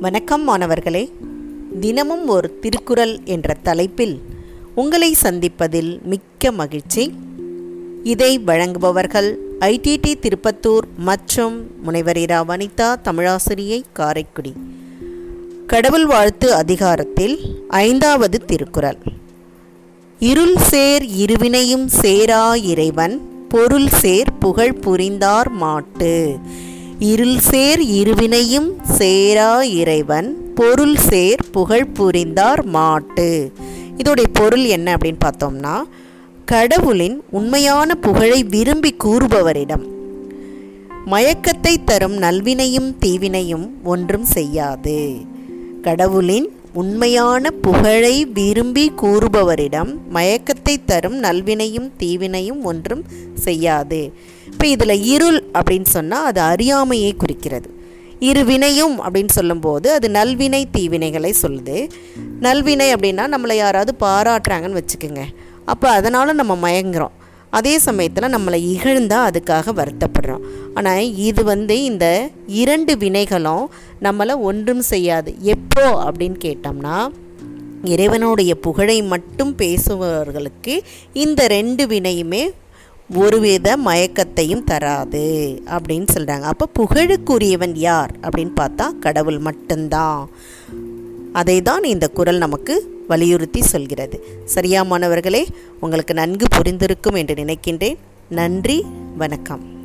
வணக்கம் மாணவர்களே. தினமும் ஒரு திருக்குறள் என்ற தலைப்பில் உங்களை சந்திப்பதில் மிக்க மகிழ்ச்சி. இதை வழங்குபவர்கள் ஐடிடி திருப்பத்தூர் மற்றும் முனைவர் இரா வனிதா தமிழாசிரியை காரைக்குடி. கடவுள் வாழ்த்து அதிகாரத்தில் ஐந்தாவது திருக்குறள். இருள் சேர் இருவினையும் சேரா இறைவன் பொருள் சேர் புகழ் புரிந்தார் மாட்டு. இருள் சேர் இருவினையும் சேரா இறைவன் பொருள் சேர் புகழ் புரிந்தார் மாட்டு. இதோடைய பொருள் என்ன அப்படின்னு பார்த்தோம்னா கடவுளின் உண்மையான புகழை விரும்பி கூறுபவரிடம். மயக்கத்தை தரும் நல்வினையும் தீவினையும் ஒன்றும் செய்யாது. கடவுளின் உண்மையான புகழை விரும்பி கூறுபவரிடம் மயக்கத்தை தரும் நல்வினையும் தீவினையும் ஒன்றும் செய்யாது. இப்போ இதில் இருள் அப்படின்னு சொன்னால் அது அறியாமையை குறிக்கிறது. இரு வினையும் அப்படின்னு சொல்லும்போது அது நல்வினை தீவினைகளை சொல்லுது. நல்வினை அப்படின்னா நம்மளை யாராவது பாராட்டுறாங்கன்னு வச்சுக்கோங்க. அப்போ அதனால் நம்ம மயங்குறோம். அதே சமயத்தில் நம்மளை இகழ்ந்தால் அதுக்காக வருத்தப்படுறோம். ஆனால் இது வந்து இந்த இரண்டு வினைகளும் நம்மளை ஒன்றும் செய்யாது. எப்போ அப்படின்னு கேட்டோம்னா இறைவனுடைய புகழை மட்டும் பேசுபவர்களுக்கு இந்த ரெண்டு வினையுமே ஒருவித மயக்கத்தையும் தராது அப்படின்னு சொல்கிறாங்க அப்போ புகழுக்குரியவன் யார் அப்படின்னு பார்த்தா கடவுள் மட்டும்தான். அதை தான் இந்த குரல் நமக்கு வலியுறுத்தி சொல்கிறது. சரியா மாணவர்களே உங்களுக்கு நன்கு புரிந்திருக்கும் என்று நினைக்கின்றேன். நன்றி வணக்கம்.